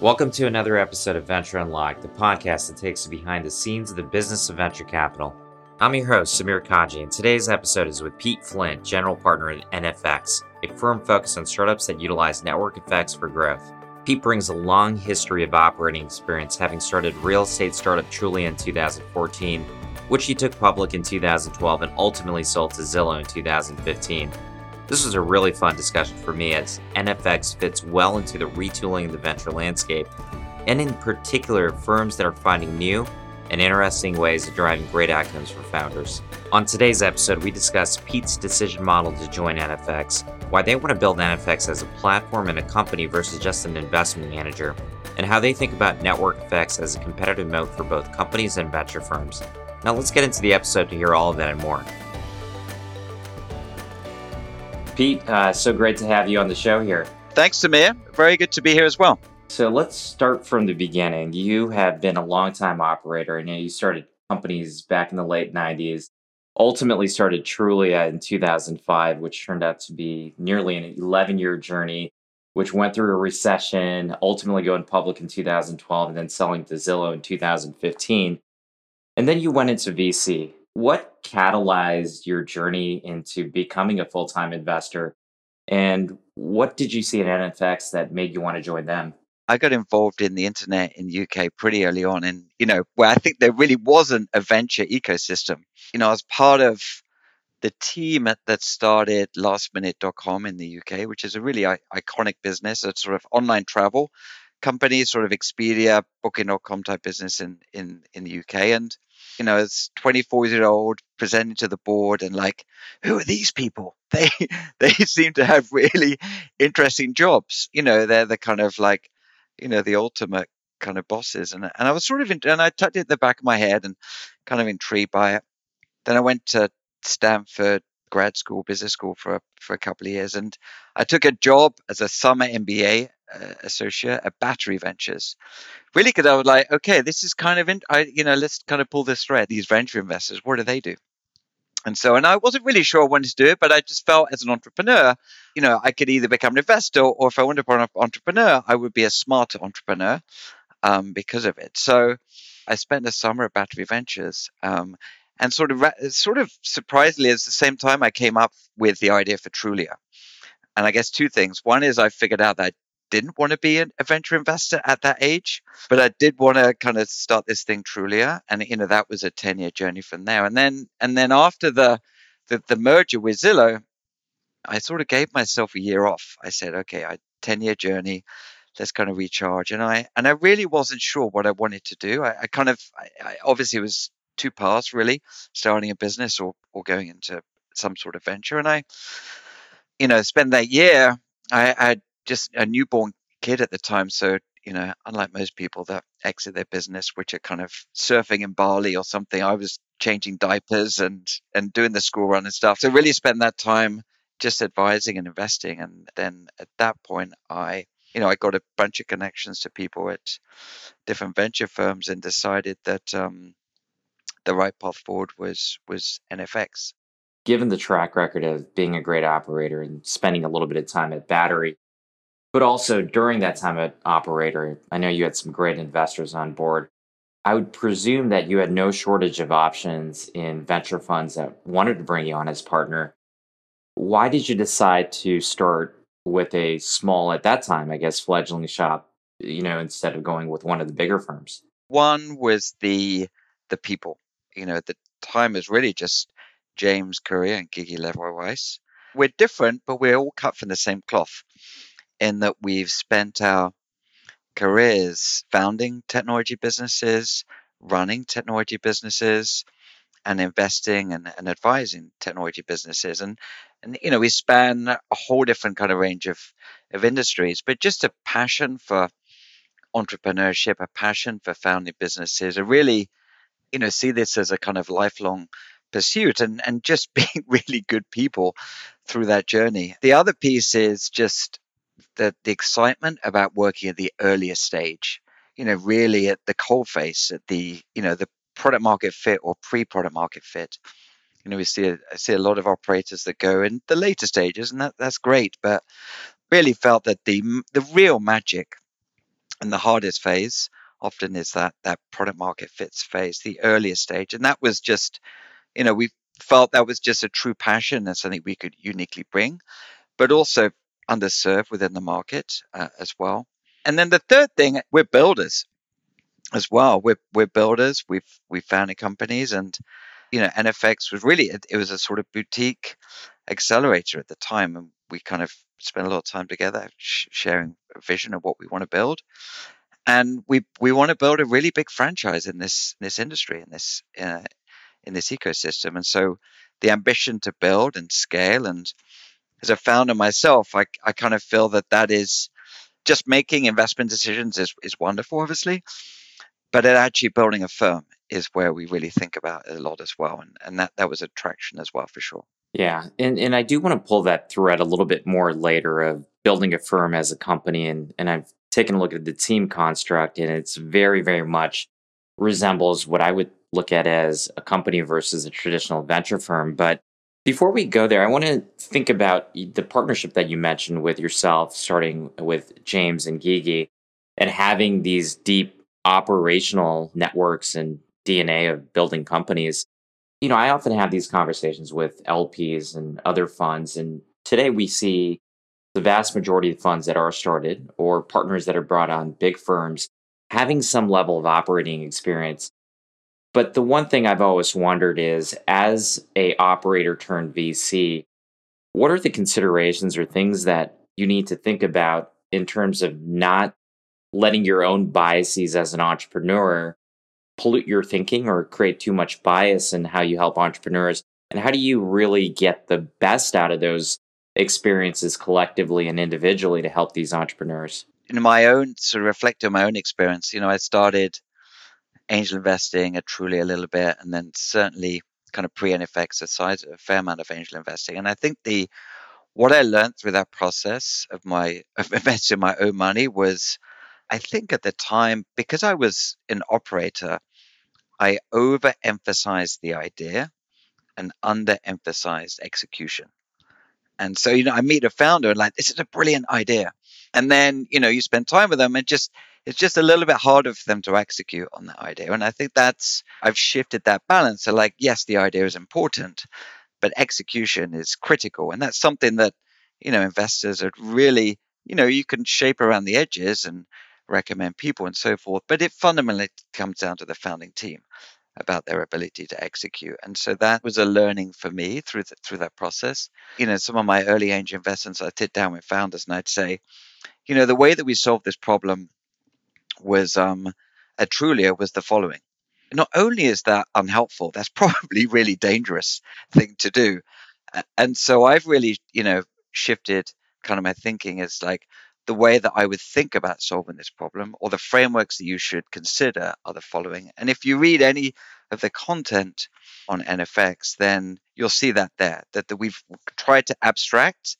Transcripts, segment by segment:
Welcome to another episode of Venture Unlocked, the podcast that takes you behind the scenes of the business of venture capital. I'm your host, Samir Kaji, and today's episode is with Pete Flint, general partner at NFX, a firm focused on startups that utilize network effects for growth. Pete brings a long history of operating experience, having started real estate startup Trulia in 2014, which he took public in 2012 and ultimately sold to Zillow in 2015. This was a really fun discussion for me as NFX fits well into the retooling of the venture landscape, and in particular, firms that are finding new and interesting ways of driving great outcomes for founders. On today's episode, we discuss Pete's decision model to join NFX, why they want to build NFX as a platform and a company versus just an investment manager, and how they think about network effects as a competitive moat for both companies and venture firms. Now, let's get into the episode to hear all of that and more. Pete, uh, so great to have you on the show here. Thanks, Samir. Very good to be here as well. So let's start from the beginning. You have been a long-time operator, and you started companies back in the late 90s. Ultimately, started Trulia in 2005, which turned out to be nearly an 11 year journey, which went through a recession, ultimately going public in 2012, and then selling to Zillow in 2015. And then you went into VC. What catalyzed your journey into becoming a full time investor? And what did you see in NFX that made you want to join them? I got involved in the internet in the UK pretty early on, and you know, where I think there really wasn't a venture ecosystem. You know, I was part of the team at, that started lastminute.com in the UK, which is a really I- iconic business, a sort of online travel company, sort of Expedia, Booking.com type business in, in, in the UK. And you know, as 24 year old presenting to the board and like, who are these people? They they seem to have really interesting jobs. You know, they're the kind of like, you know, the ultimate kind of bosses. And and I was sort of in, and I tucked it in the back of my head and kind of intrigued by it. Then I went to Stanford grad school, business school for for a couple of years, and I took a job as a summer MBA uh, associate at Battery Ventures. Really, because I was like, okay, this is kind of, in, I, you know, let's kind of pull this thread. These venture investors, what do they do? And so, and I wasn't really sure wanted to do it, but I just felt as an entrepreneur, you know, I could either become an investor or if I wanted to be an entrepreneur, I would be a smarter entrepreneur um, because of it. So I spent a summer at Battery Ventures. Um, and sort of, sort of surprisingly, at the same time, I came up with the idea for Trulia. And I guess two things. One is I figured out that i didn't want to be a venture investor at that age, but I did want to kind of start this thing Trulia, and you know that was a ten year journey from there. And then and then after the, the the, merger with Zillow, I sort of gave myself a year off. I said, okay, I ten year journey, let's kind of recharge. And I and I really wasn't sure what I wanted to do. I, I kind of I, I obviously was two paths really, starting a business or or going into some sort of venture. And I, you know, spend that year. I, I just a newborn kid at the time. So, you know, unlike most people that exit their business, which are kind of surfing in Bali or something, I was changing diapers and, and doing the school run and stuff. So really spend that time just advising and investing. And then at that point, I, you know, I got a bunch of connections to people at different venture firms and decided that um, the right path forward was was NFX. Given the track record of being a great operator and spending a little bit of time at Battery, but also during that time at Operator, I know you had some great investors on board. I would presume that you had no shortage of options in venture funds that wanted to bring you on as partner. Why did you decide to start with a small, at that time, I guess, fledgling shop, you know, instead of going with one of the bigger firms? One was the the people. You know, the time is really just James Currier and Gigi Levy-Weiss. We're different, but we're all cut from the same cloth in that we've spent our careers founding technology businesses, running technology businesses, and investing and, and advising technology businesses. And, and, you know, we span a whole different kind of range of, of industries, but just a passion for entrepreneurship, a passion for founding businesses, a really, you know, see this as a kind of lifelong pursuit and, and just being really good people through that journey. The other piece is just the, the excitement about working at the earlier stage, you know, really at the cold face, at the, you know, the product market fit or pre-product market fit. You know, we see a, I see a lot of operators that go in the later stages, and that, that's great. But really felt that the the real magic And the hardest phase often is that that product market fits phase, the earliest stage. And that was just, you know, we felt that was just a true passion and something we could uniquely bring, but also underserved within the market uh, as well. And then the third thing, we're builders as well. We're we're builders. We've we founded companies, and you know, NFX was really it, it was a sort of boutique accelerator at the time, and we kind of spent a lot of time together sh- sharing a vision of what we want to build. And we we want to build a really big franchise in this this industry in this uh, in this ecosystem. And so the ambition to build and scale and as a founder myself, I, I kind of feel that that is just making investment decisions is, is wonderful, obviously, but actually building a firm is where we really think about it a lot as well. And, and that, that was attraction as well, for sure. Yeah. And, and I do want to pull that thread a little bit more later of building a firm as a company. And, and I've taken a look at the team construct, and it's very, very much resembles what I would look at as a company versus a traditional venture firm. But before we go there, I want to think about the partnership that you mentioned with yourself, starting with James and Gigi, and having these deep operational networks and DNA of building companies. You know, I often have these conversations with LPs and other funds, and today we see the vast majority of funds that are started or partners that are brought on big firms having some level of operating experience but the one thing I've always wondered is as a operator turned VC, what are the considerations or things that you need to think about in terms of not letting your own biases as an entrepreneur pollute your thinking or create too much bias in how you help entrepreneurs? And how do you really get the best out of those experiences collectively and individually to help these entrepreneurs? In my own sort of reflect on my own experience, you know, I started angel investing, a truly a little bit, and then certainly kind of pre NFX, a size a fair amount of angel investing. And I think the what I learned through that process of my of investing my own money was, I think at the time because I was an operator, I overemphasized the idea and underemphasized execution. And so, you know, I meet a founder and like, this is a brilliant idea. And then, you know, you spend time with them and just it's just a little bit harder for them to execute on that idea. And I think that's, I've shifted that balance. So, like, yes, the idea is important, but execution is critical. And that's something that, you know, investors are really, you know, you can shape around the edges and recommend people and so forth, but it fundamentally comes down to the founding team about their ability to execute. And so that was a learning for me through the, through that process. You know, some of my early angel investments, I'd sit down with founders and I'd say, you know, the way that we solved this problem was um, at Trulia was the following. Not only is that unhelpful, that's probably really dangerous thing to do. And so I've really, you know, shifted kind of my thinking is like the way that I would think about solving this problem or the frameworks that you should consider are the following. And if you read any of the content on NFX, then you'll see that there, that, that we've tried to abstract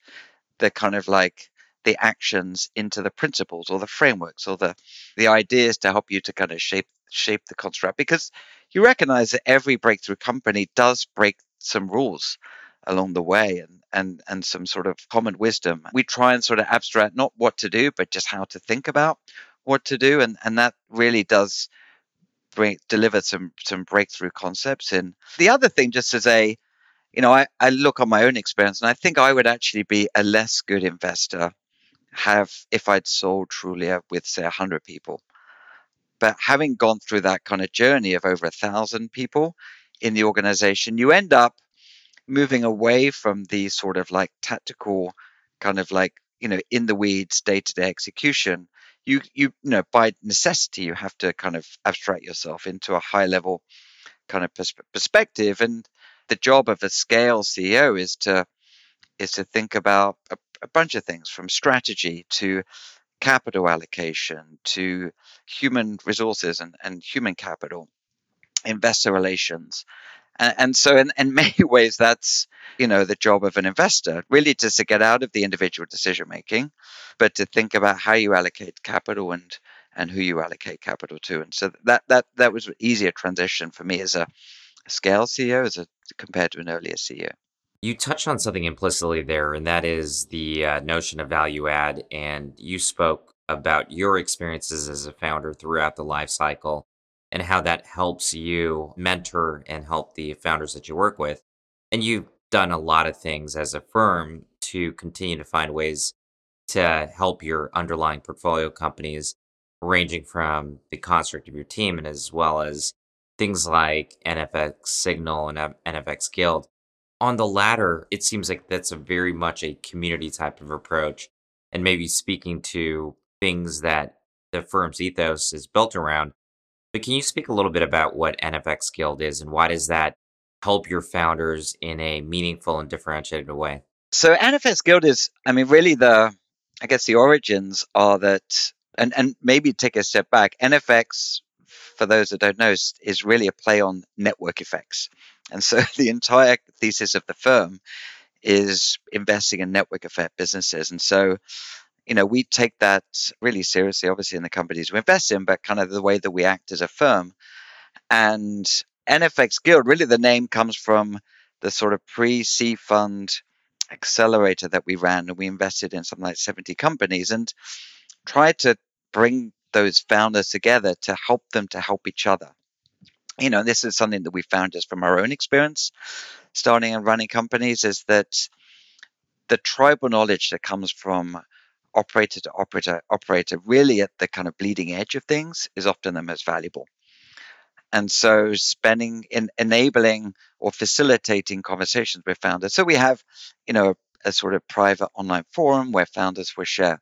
the kind of like the actions into the principles or the frameworks or the the ideas to help you to kind of shape shape the construct because you recognize that every breakthrough company does break some rules along the way and and and some sort of common wisdom. We try and sort of abstract not what to do but just how to think about what to do. And and that really does bring deliver some some breakthrough concepts and the other thing just as a you know I, I look on my own experience and i think i would actually be a less good investor have if I'd sold Trulia with say 100 people. But having gone through that kind of journey of over a thousand people in the organization, you end up moving away from the sort of like tactical kind of like you know in the weeds day-to-day execution you you, you know by necessity you have to kind of abstract yourself into a high level kind of pers- perspective and the job of a scale ceo is to is to think about a a bunch of things from strategy to capital allocation to human resources and, and human capital, investor relations. And, and so, in, in many ways, that's you know the job of an investor, really, just to get out of the individual decision making, but to think about how you allocate capital and and who you allocate capital to. And so that that that was an easier transition for me as a scale CEO as a compared to an earlier CEO. You touched on something implicitly there, and that is the uh, notion of value add. And you spoke about your experiences as a founder throughout the life cycle and how that helps you mentor and help the founders that you work with. And you've done a lot of things as a firm to continue to find ways to help your underlying portfolio companies, ranging from the construct of your team and as well as things like NFX Signal and NFX Guild. On the latter, it seems like that's a very much a community type of approach and maybe speaking to things that the firm's ethos is built around. But can you speak a little bit about what NFX Guild is and why does that help your founders in a meaningful and differentiated way? So NFX Guild is, I mean, really the, I guess the origins are that, and, and maybe take a step back. NFX, for those that don't know, is really a play on network effects. And so the entire thesis of the firm is investing in network effect businesses. And so, you know, we take that really seriously, obviously, in the companies we invest in, but kind of the way that we act as a firm. And NFX Guild, really the name comes from the sort of pre C fund accelerator that we ran. And we invested in something like 70 companies and tried to bring those founders together to help them to help each other. You know, this is something that we found just from our own experience starting and running companies is that the tribal knowledge that comes from operator to operator operator really at the kind of bleeding edge of things is often the most valuable and so spending in enabling or facilitating conversations with founders so we have you know a, a sort of private online forum where founders will share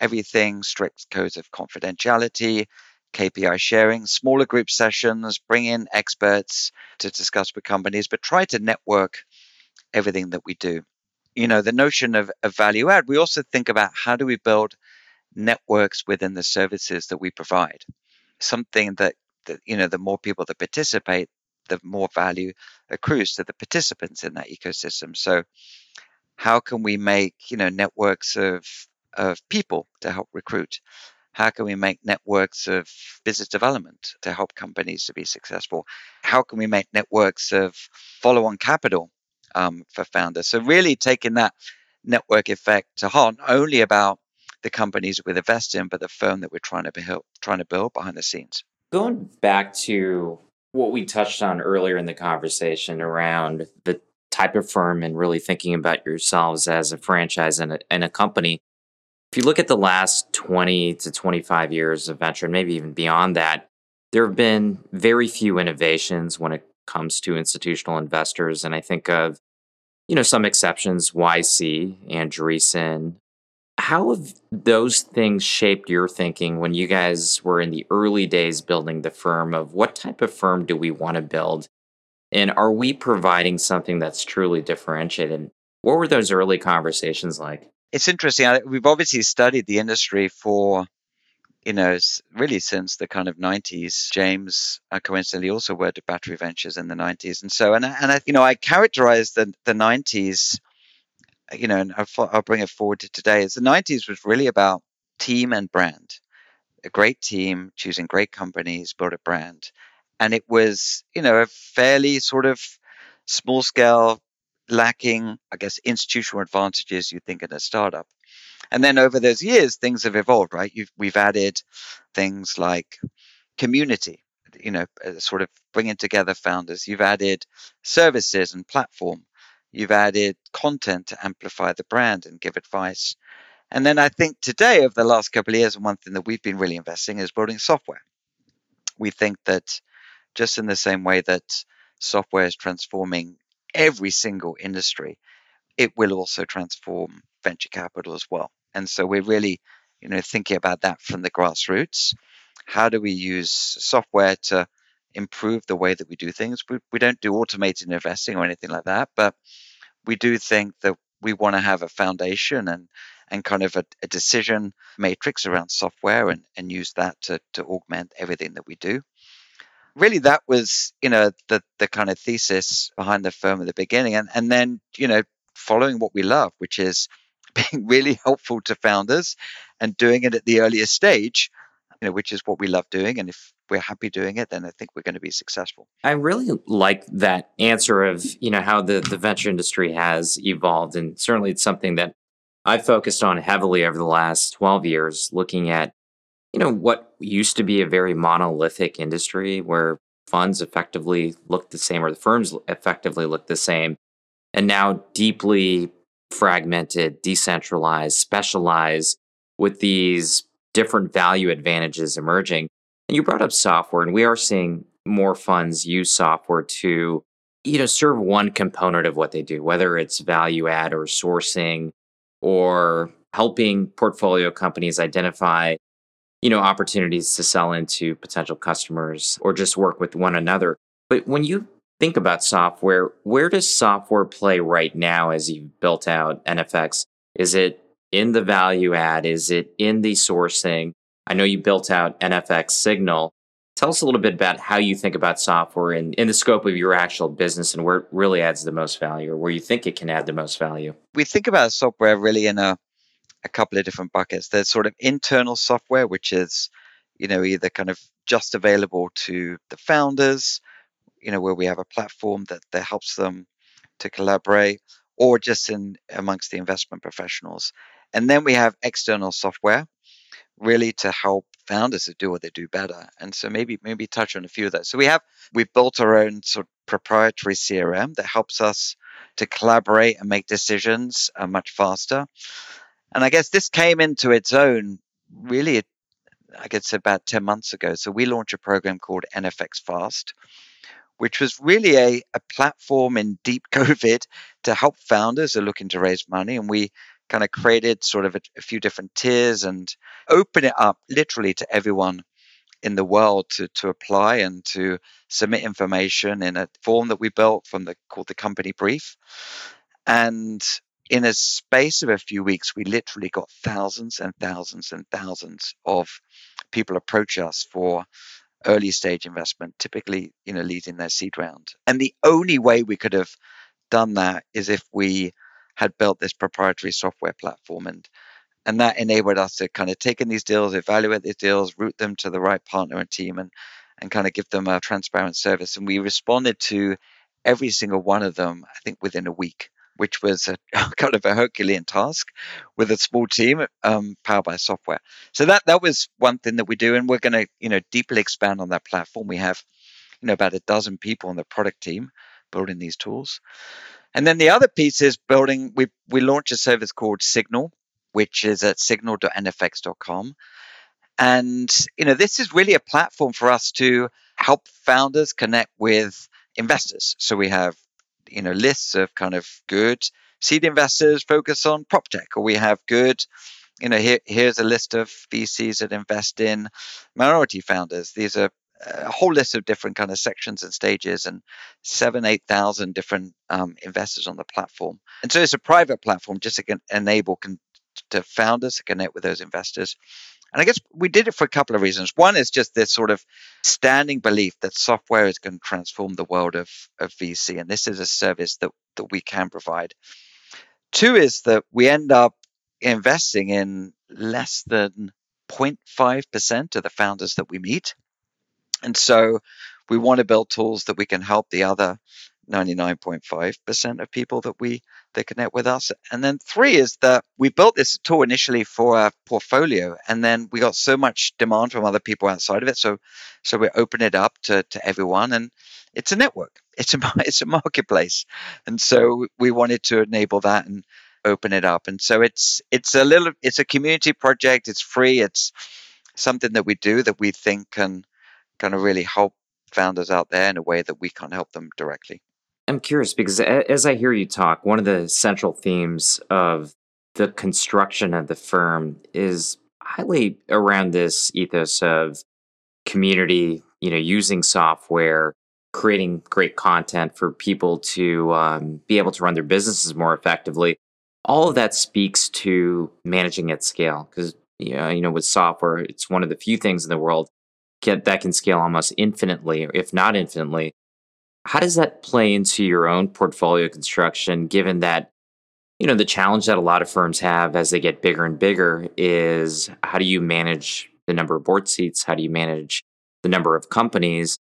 everything strict codes of confidentiality KPI sharing, smaller group sessions, bring in experts to discuss with companies, but try to network everything that we do. You know, the notion of, of value add, we also think about how do we build networks within the services that we provide. Something that, that you know, the more people that participate, the more value accrues to the participants in that ecosystem. So how can we make, you know, networks of of people to help recruit? How can we make networks of business development to help companies to be successful? How can we make networks of follow on capital um, for founders? So, really taking that network effect to heart, not only about the companies we invest in, but the firm that we're trying to build, trying to build behind the scenes. Going back to what we touched on earlier in the conversation around the type of firm and really thinking about yourselves as a franchise and a, and a company, if you look at the last 20 to 25 years of venture, and maybe even beyond that, there have been very few innovations when it comes to institutional investors. And I think of, you know, some exceptions, YC, Andreessen. How have those things shaped your thinking when you guys were in the early days building the firm of what type of firm do we want to build? And are we providing something that's truly differentiated? What were those early conversations like? it's interesting. We've obviously studied the industry for, you know, really since the kind of 90s. James uh, coincidentally also worked at Battery Ventures in the 90s, and so and and I, you know, I characterize the the 90s, you know, and I'll, I'll bring it forward to today. Is the 90s was really about team and brand, a great team choosing great companies, build a brand, and it was you know a fairly sort of small scale lacking, I guess, institutional advantages you think in a startup. And then over those years, things have evolved, right? You've, we've added things like community, you know, uh, sort of bringing together founders. You've added services and platform. You've added content to amplify the brand and give advice. And then I think today, over the last couple of years, one thing that we've been really investing is building software. We think that just in the same way that software is transforming every single industry, it will also transform venture capital as well. And so we're really, you know, thinking about that from the grassroots. How do we use software to improve the way that we do things? We, we don't do automated investing or anything like that, but we do think that we want to have a foundation and and kind of a, a decision matrix around software and, and use that to, to augment everything that we do really that was you know the the kind of thesis behind the firm at the beginning and and then you know following what we love which is being really helpful to founders and doing it at the earliest stage you know which is what we love doing. And if we're happy doing it then i think we're going to be successful. I really like that answer of you know how the the venture industry has evolved. And certainly it's something that I've focused on heavily over the last 12 years, looking at, you know, what used to be a very monolithic industry where funds effectively looked the same or the firms effectively looked the same, and now deeply fragmented, decentralized, specialized with these different value advantages emerging. And you brought up software, and we are seeing more funds use software to you know serve one component of what they do whether it's value add or sourcing or helping portfolio companies identify you know opportunities to sell into potential customers or just work with one another but when you think about software where does software play right now as you've built out nfx is it in the value add? Is it in the sourcing? I know you built out nfx signal. Tell us a little bit about how you think about software in, in the scope of your actual business and where it really adds the most value or where you think it can add the most value. We think about software really in a a couple of different buckets. There's sort of internal software, which is, you know, either kind of just available to the founders, you know, where we have a platform that, that helps them to collaborate, or just in amongst the investment professionals. And then we have external software, really to help founders to do what they do better. And so maybe maybe touch on a few of those. So we have we've built our own sort of proprietary CRM that helps us to collaborate and make decisions uh, much faster. And I guess this came into its own really, I guess, about 10 months ago. So we launched a program called NFX Fast, which was really a, a platform in deep COVID to help founders who are looking to raise money. And we kind of created sort of a, a few different tiers and open it up literally to everyone in the world to, to apply and to submit information in a form that we built from the called the company brief. And in a space of a few weeks, we literally got thousands and thousands and thousands of people approach us for early stage investment, typically, you know, leading their seed round. And the only way we could have done that is if we had built this proprietary software platform and and that enabled us to kind of take in these deals, evaluate these deals, route them to the right partner and team and and kind of give them a transparent service. And we responded to every single one of them, I think within a week which was a, kind of a Herculean task with a small team um, powered by software. So that that was one thing that we do, and we're going to you know deeply expand on that platform. We have you know about a dozen people on the product team building these tools, and then the other piece is building. We we launched a service called Signal, which is at signal.nfx.com. And you know, this is really a platform for us to help founders connect with investors. So we have you know lists of kind of good seed investors focus on prop tech, or we have good you know here, here's a list of VCs that invest in minority founders. These are a whole list of different kind of sections and stages and seven eight thousand different um, investors on the platform. And so it's a private platform just to enable con- to founders to connect with those investors and I guess we did it for a couple of reasons. One is just this sort of standing belief that software is going to transform the world of, of VC, and this is a service that, that we can provide. Two is that we end up investing in less than 0.5% of the founders that we meet. And so we want to build tools that we can help the other 99.5% of people that we they connect with us. And then three is that we built this tool initially for our portfolio, and then we got so much demand from other people outside of it. So so we open it up to, to everyone, and it's a network. It's a it's a marketplace, and so we wanted to enable that and open it up. And so it's it's a little it's a community project. It's free. It's something that we do that we think can kind of really help founders out there in a way that we can't help them directly. I'm curious because as I hear you talk, one of the central themes of the construction of the firm is highly around this ethos of community, you know, using software, creating great content for people to um, be able to run their businesses more effectively. All of that speaks to managing at scale because you know, you know, with software, it's one of the few things in the world that can scale almost infinitely, if not infinitely. How does that play into your own portfolio construction, given that, you know, the challenge that a lot of firms have as they get bigger and bigger is how do you manage the number of board seats? How do you manage the number of companies?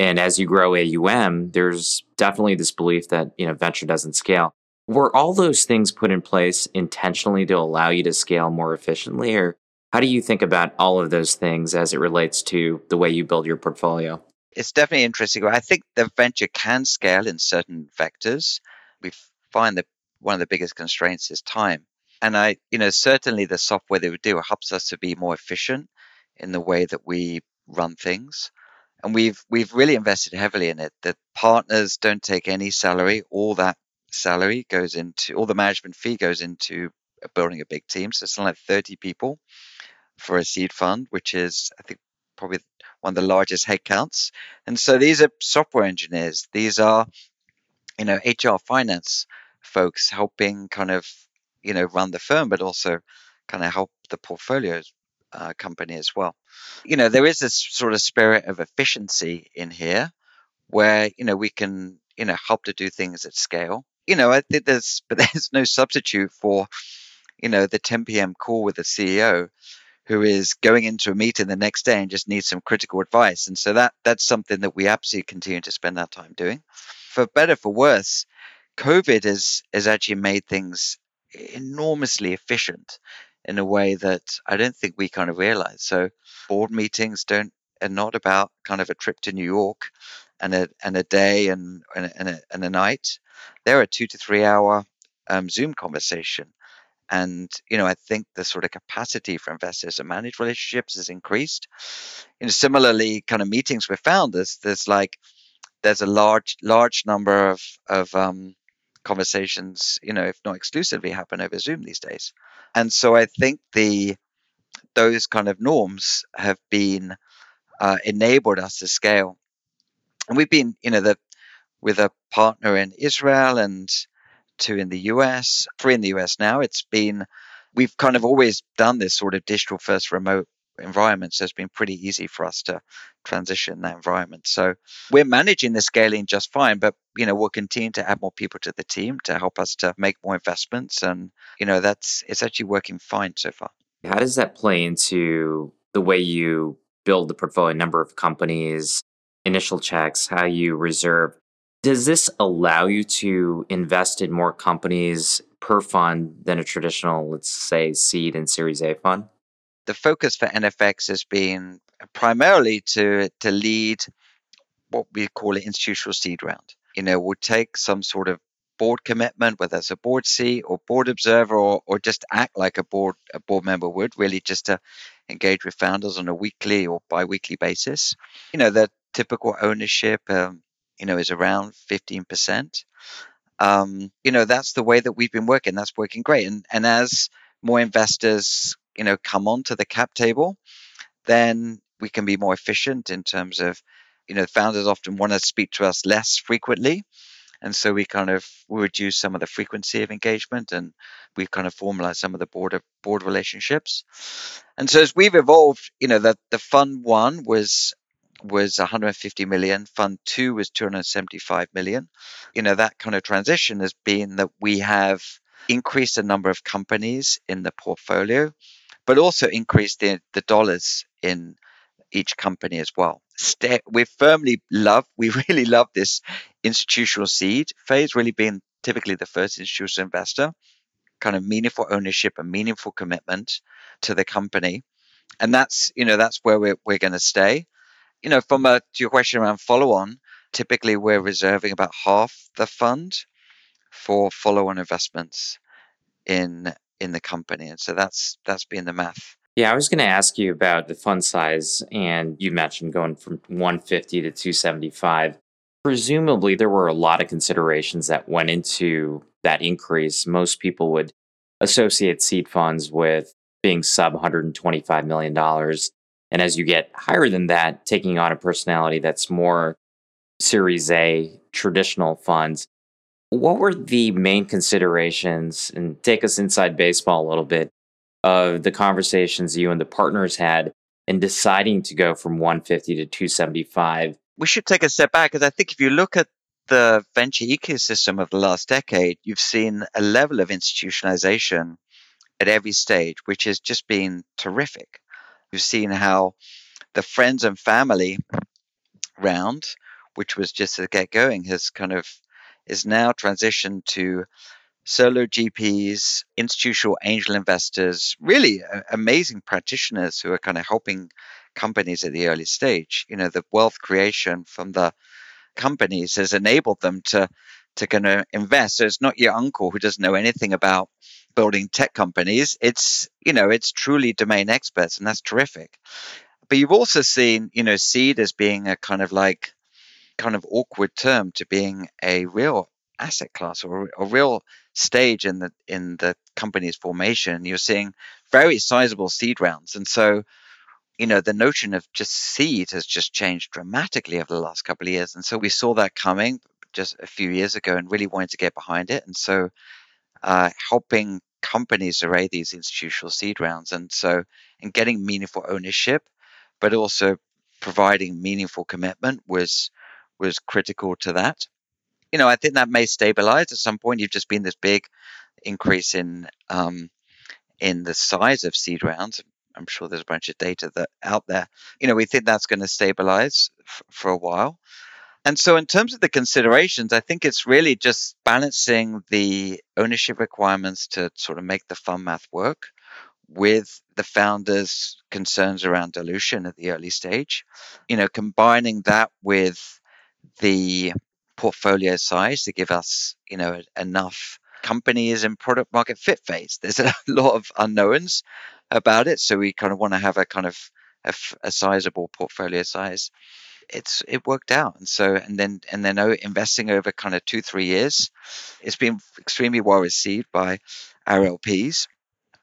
And as you grow AUM, there's definitely this belief that, you know, venture doesn't scale. Were all those things put in place intentionally to allow you to scale more efficiently? Or how do you think about all of those things as it relates to the way you build your portfolio? It's definitely interesting. I think the venture can scale in certain vectors. We find that one of the biggest constraints is time. And I, you know, certainly the software that we do helps us to be more efficient in the way that we run things. And we've we've really invested heavily in it. The partners don't take any salary. All that salary goes into all the management fee goes into building a big team. So it's like 30 people for a seed fund, which is I think probably one of the largest headcounts. And so these are software engineers. These are you know HR finance folks helping kind of you know run the firm, but also kind of help the portfolios uh, company as well. You know, there is this sort of spirit of efficiency in here where, you know, we can, you know, help to do things at scale. You know, I think there's, but there's no substitute for, you know, the 10 p.m. call with the CEO who is going into a meeting the next day and just needs some critical advice. And so that that's something that we absolutely continue to spend our time doing. For better for worse, COVID has has actually made things enormously efficient in a way that I don't think we kind of realize. So board meetings don't are not about kind of a trip to New York and a and a day and and, a, and a night. They're a two to three hour um, Zoom conversation. And you know, I think the sort of capacity for investors to manage relationships has increased. Similarly, kind of meetings we found there's there's like there's a large large number of of um, conversations, you know, if not exclusively, happen over Zoom these days. And so I think the those kind of norms have been uh, enabled us to scale. And we've been, you know, the, with a partner in Israel and two in the US, three in the US now. It's been we've kind of always done this sort of digital first remote environment, so it's been pretty easy for us to transition that environment. So we're managing the scaling just fine, but you know we'll continue to add more people to the team to help us to make more investments, and you know that's it's actually working fine so far. How does that play into the way you build the portfolio, number of companies, initial checks, how you reserve? Does this allow you to invest in more companies per fund than a traditional, let's say, seed and Series A fund? The focus for NFX has been primarily to to lead what we call an institutional seed round. You know, we'll take some sort of board commitment, whether it's a board seat or board observer, or, or just act like a board a board member would, really just to engage with founders on a weekly or bi-weekly basis. You know, the typical ownership, um, you know, is around fifteen percent. Um, you know, that's the way that we've been working. That's working great. And and as more investors, you know, come onto the cap table, then we can be more efficient in terms of, you know, founders often want to speak to us less frequently. And so we kind of we reduce some of the frequency of engagement and we kind of formalize some of the board of board relationships. And so as we've evolved, you know, the, the fund one was was 150 million, fund two was 275 million. You know, that kind of transition has been that we have increased the number of companies in the portfolio, but also increased the, the dollars in each company as well. we firmly love, we really love this institutional seed phase, really being typically the first institutional investor, kind of meaningful ownership and meaningful commitment to the company. And that's, you know, that's where we're, we're going to stay. You know, from a, to your question around follow on, typically we're reserving about half the fund for follow on investments in in the company. And so that's that's been the math yeah, I was going to ask you about the fund size, and you mentioned going from 150 to 275. Presumably, there were a lot of considerations that went into that increase. Most people would associate seed funds with being sub $125 million. And as you get higher than that, taking on a personality that's more Series A traditional funds. What were the main considerations? And take us inside baseball a little bit of the conversations you and the partners had in deciding to go from 150 to 275? We should take a step back because I think if you look at the venture ecosystem of the last decade, you've seen a level of institutionalization at every stage, which has just been terrific. You've seen how the friends and family round, which was just to get going, has kind of is now transitioned to solo GPs, institutional angel investors, really uh, amazing practitioners who are kind of helping companies at the early stage. You know, the wealth creation from the companies has enabled them to to kind of invest. So it's not your uncle who doesn't know anything about building tech companies. It's you know it's truly domain experts, and that's terrific. But you've also seen you know seed as being a kind of like kind of awkward term to being a real asset class or a real stage in the in the company's formation. You're seeing very sizable seed rounds, and so you know the notion of just seed has just changed dramatically over the last couple of years. And so we saw that coming just a few years ago and really wanted to get behind it. And so uh, helping companies array these institutional seed rounds, and so and getting meaningful ownership, but also providing meaningful commitment was was critical to that. You know, I think that may stabilize at some point. You've just been this big increase in um, in the size of seed rounds. I'm sure there's a bunch of data that out there. You know, we think that's going to stabilize f- for a while. And so, in terms of the considerations, I think it's really just balancing the ownership requirements to sort of make the fund math work with the founders' concerns around dilution at the early stage. You know, combining that with the portfolio size to give us, you know, enough companies in product market fit phase. There's a lot of unknowns about it, so we kind of want to have a kind of a, a sizable portfolio size it's it worked out. And so and then and then investing over kind of two three years it's been extremely well received by our lps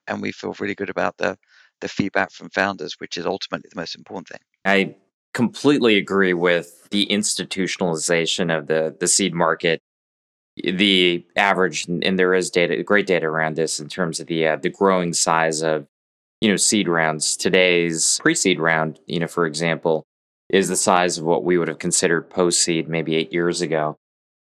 and we feel really good about the the feedback from founders which is ultimately the most important thing. I completely agree with the institutionalization of the the seed market. The average and there is data great data around this in terms of the uh, the growing size of you know seed rounds. Today's pre-seed round you know for example is the size of what we would have considered post seed maybe eight years ago.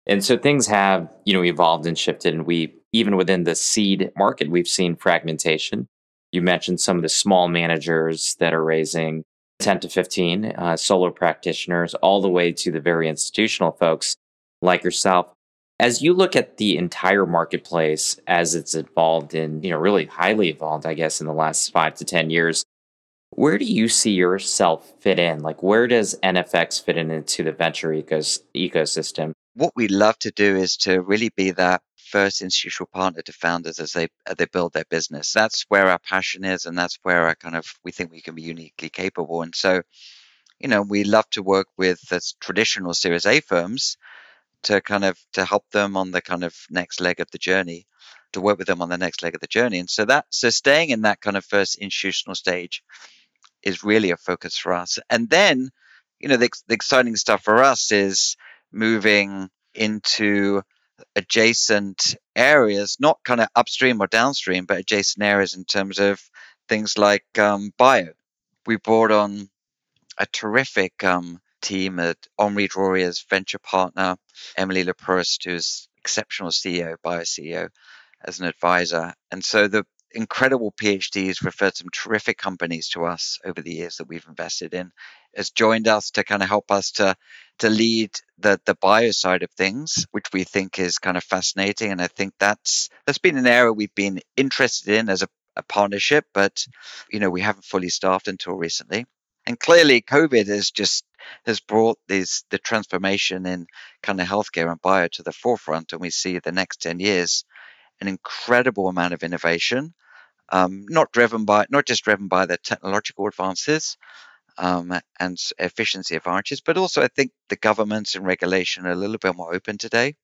And so things have, you know, evolved and shifted. And we, even within the seed market, we've seen fragmentation. You mentioned some of the small managers that are raising 10 to 15 uh, solo practitioners, all the way to the very institutional folks like yourself. As you look at the entire marketplace as it's evolved and, you know, really highly evolved, I guess, in the last five to 10 years, where do you see yourself fit in? Like, where does NFX fit in into the venture ecos- ecosystem? What we love to do is to really be that first institutional partner to founders as they as they build their business. That's where our passion is, and that's where I kind of we think we can be uniquely capable. And so, you know, we love to work with the traditional Series A firms to kind of to help them on the kind of next leg of the journey to work with them on the next leg of the journey and so that so staying in that kind of first institutional stage is really a focus for us. And then, you know, the, the exciting stuff for us is moving into adjacent areas, not kind of upstream or downstream, but adjacent areas in terms of things like um, bio. We brought on a terrific um, team at Henri Drorier's venture partner, Emily Leproust, who's exceptional CEO, bio CEO, as an advisor. And so the incredible PhDs referred some terrific companies to us over the years that we've invested in, has joined us to kind of help us to to lead the the bio side of things, which we think is kind of fascinating. And I think that's that's been an area we've been interested in as a, a partnership, but you know we haven't fully staffed until recently. And clearly, COVID has just has brought these the transformation in kind of healthcare and bio to the forefront, and we see the next ten years an incredible amount of innovation, um, not driven by not just driven by the technological advances um, and efficiency advantages, but also I think the governments and regulation are a little bit more open today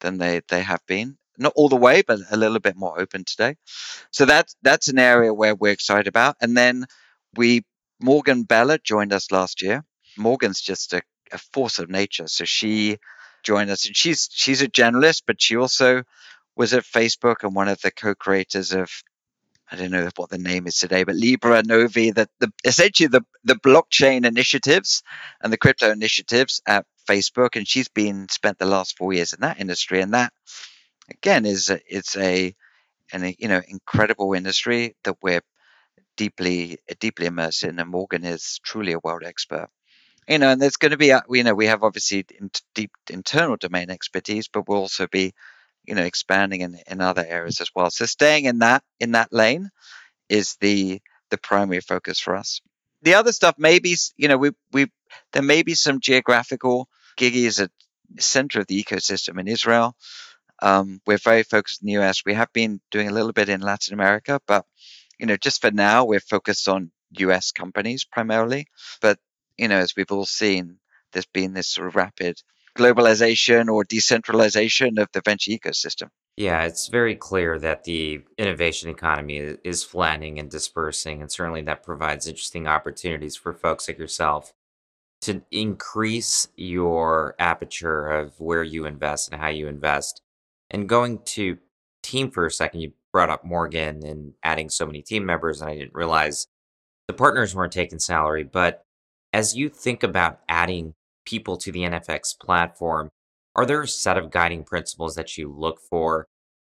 than they they have been. Not all the way, but a little bit more open today. So that's that's an area where we're excited about. And then we Morgan Beller joined us last year. Morgan's just a, a force of nature. So she joined us, and she's she's a generalist, but she also was at Facebook and one of the co-creators of I don't know what the name is today, but Libra Novi, that the essentially the the blockchain initiatives and the crypto initiatives at Facebook, and she's been spent the last four years in that industry, and that again is it's a an you know incredible industry that we're deeply deeply immersed in, and Morgan is truly a world expert. You know, and there's going to be, uh, you know, we have obviously deep internal domain expertise, but we'll also be you know, expanding in, in other areas as well. So staying in that in that lane is the the primary focus for us. The other stuff maybe you know we we there may be some geographical. Gigi is a center of the ecosystem in Israel. Um, we're very focused in the US. We have been doing a little bit in Latin America, but you know, just for now, we're focused on US companies primarily. But you know, as we've all seen, there's been this sort of rapid globalization or decentralization of the venture ecosystem. Yeah, it's very clear that the innovation economy is flattening and dispersing, and certainly that provides interesting opportunities for folks like yourself to increase your aperture of where you invest and how you invest. And going to team for a second, you brought up Morgan and adding so many team members, and I didn't realize the partners weren't taking salary. But as you think about adding people to the NFX platform, are there a set of guiding principles that you look for?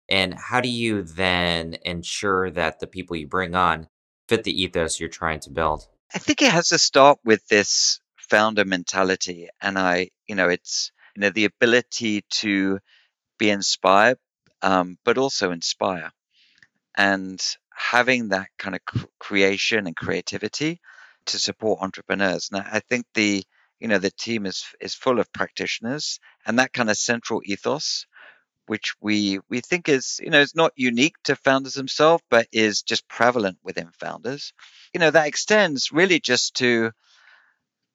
And how do you then ensure that the people you bring on fit the ethos you're trying to build? I think it has to start with this founder mentality. And I, you know, it's, you know, the ability to be inspired, um, but also inspire. And having that kind of creation and creativity to support entrepreneurs. Now, I think the you know the team is is full of practitioners, and that kind of central ethos, which we we think is you know is not unique to founders themselves, but is just prevalent within founders. You know that extends really just to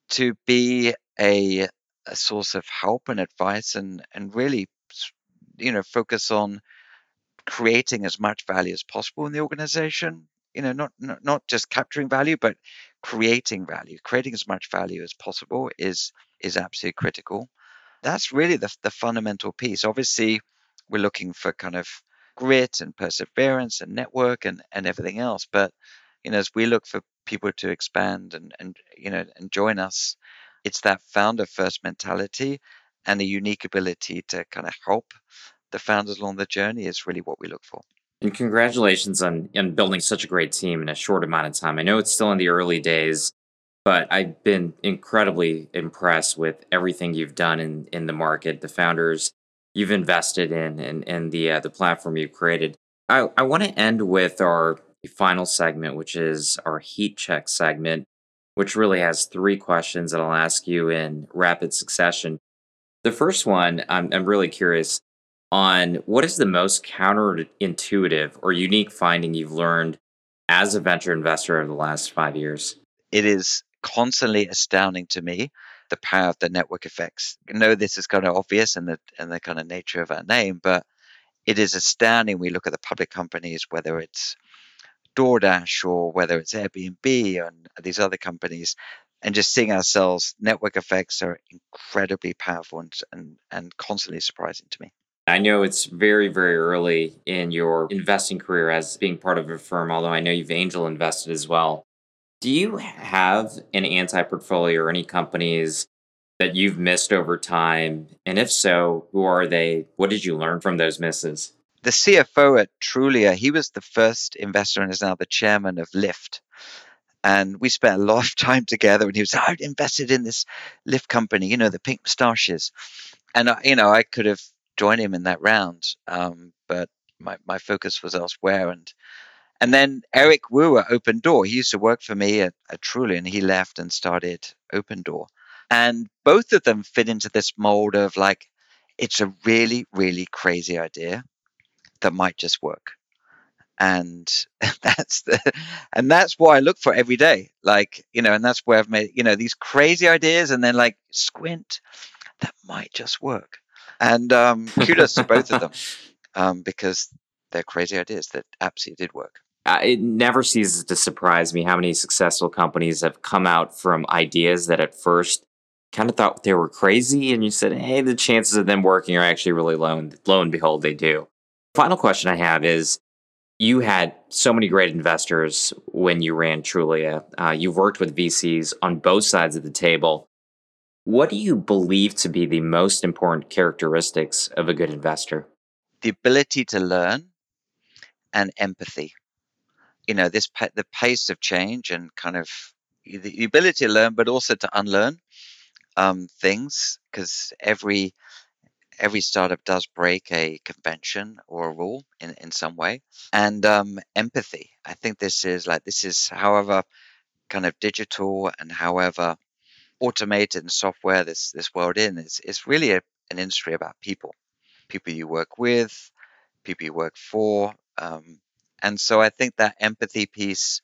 to be a a source of help and advice, and and really you know focus on creating as much value as possible in the organization you know not, not not just capturing value but creating value creating as much value as possible is is absolutely critical that's really the, the fundamental piece obviously we're looking for kind of grit and perseverance and network and and everything else but you know as we look for people to expand and and you know and join us it's that founder first mentality and a unique ability to kind of help the founders along the journey is really what we look for. And congratulations on, on building such a great team in a short amount of time. I know it's still in the early days, but I've been incredibly impressed with everything you've done in, in the market, the founders you've invested in, and, and the uh, the platform you've created. I, I want to end with our final segment, which is our heat check segment, which really has three questions that I'll ask you in rapid succession. The first one, I'm, I'm really curious on what is the most counterintuitive or unique finding you've learned as a venture investor over the last five years? It is constantly astounding to me the power of the network effects. I know this is kind of obvious in the in the kind of nature of our name, but it is astounding. We look at the public companies, whether it's DoorDash or whether it's Airbnb and these other companies, and just seeing ourselves, network effects are incredibly powerful and, and, and constantly surprising to me. I know it's very, very early in your investing career as being part of a firm, although I know you've angel invested as well. Do you have an anti portfolio or any companies that you've missed over time? And if so, who are they? What did you learn from those misses? The CFO at Trulia, he was the first investor and is now the chairman of Lyft. And we spent a lot of time together. And he was, oh, I invested in this Lyft company, you know, the pink moustaches. And, you know, I could have join him in that round. Um, but my, my focus was elsewhere. And and then Eric Wu at Opendoor, he used to work for me at, at Trulia, and he left and started Opendoor. And both of them fit into this mold of like, it's a really, really crazy idea that might just work. And that's the, and that's what I look for every day. Like, you know, and that's where I've made, you know, these crazy ideas and then like squint, that might just work. And um, kudos to both of them um, because they're crazy ideas that absolutely did work. Uh, it never ceases to surprise me how many successful companies have come out from ideas that at first kind of thought they were crazy, and you said, "Hey, the chances of them working are actually really low." And lo and behold, they do. Final question I have is: You had so many great investors when you ran Trulia. Uh, you've worked with VCs on both sides of the table. What do you believe to be the most important characteristics of a good investor? The ability to learn and empathy. You know, this the pace of change and kind of the ability to learn, but also to unlearn um, things because every every startup does break a convention or a rule in, in some way. And um, empathy. I think this is like, this is however kind of digital and however automated and software this, this world in is, is really a, an industry about people, people you work with, people you work for. Um, and so I think that empathy piece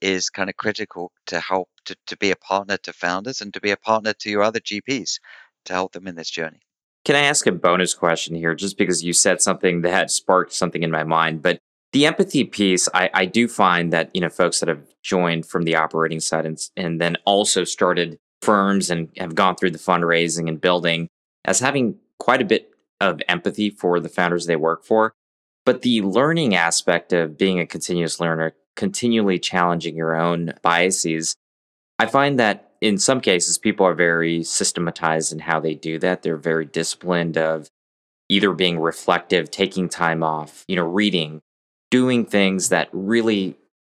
is kind of critical to help to, to be a partner to founders and to be a partner to your other GPs to help them in this journey. Can I ask a bonus question here, just because you said something that had sparked something in my mind? But the empathy piece, I, I do find that you know folks that have joined from the operating side and, and then also started firms and have gone through the fundraising and building as having quite a bit of empathy for the founders they work for. But the learning aspect of being a continuous learner, continually challenging your own biases, I find that in some cases people are very systematized in how they do that. They're very disciplined of either being reflective, taking time off, you know, reading, doing things that really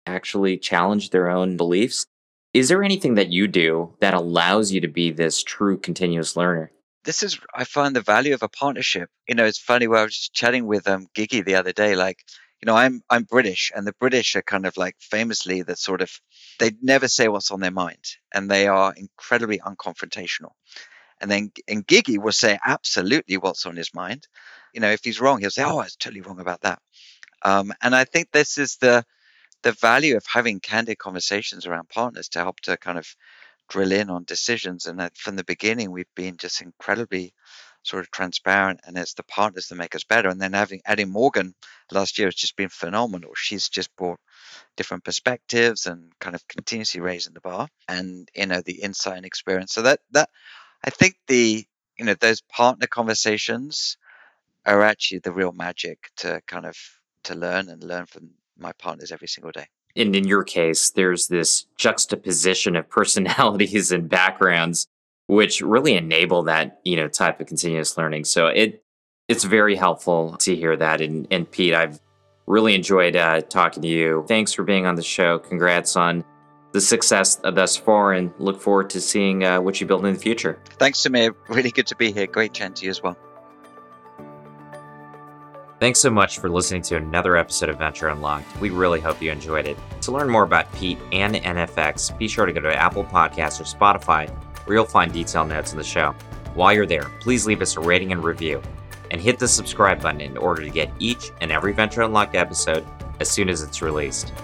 actually challenge their own beliefs. Is there anything that you do that allows you to be this true continuous learner? This is, I find the value of a partnership. You know, it's funny. Where I was just chatting with um, Gigi the other day. Like, you know, I'm I'm British, and the British are kind of like famously that sort of they never say what's on their mind, and they are incredibly unconfrontational. And then and Gigi will say absolutely what's on his mind. You know, if he's wrong, he'll say, "Oh, I was totally wrong about that." Um, and I think this is the the value of having candid conversations around partners to help to kind of drill in on decisions. And from the beginning, we've been just incredibly sort of transparent, and it's the partners that make us better. And then having adding Morgan last year has just been phenomenal. She's just brought different perspectives and kind of continuously raising the bar, and you know the insight and experience. So that that I think the you know those partner conversations are actually the real magic to kind of to learn and learn from my partners every single day. And in your case, there's this juxtaposition of personalities and backgrounds, which really enable that, you know, type of continuous learning. So it it's very helpful to hear that. And, and Pete, I've really enjoyed uh, talking to you. Thanks for being on the show. Congrats on the success thus far, and look forward to seeing uh, what you build in the future. Thanks, Samir. Really good to be here. Great chatting to you as well. Thanks so much for listening to another episode of Venture Unlocked. We really hope you enjoyed it. To learn more about Pete and NFX, be sure to go to Apple Podcasts or Spotify, where you'll find detailed notes on the show. While you're there, please leave us a rating and review, and hit the subscribe button in order to get each and every Venture Unlocked episode as soon as it's released.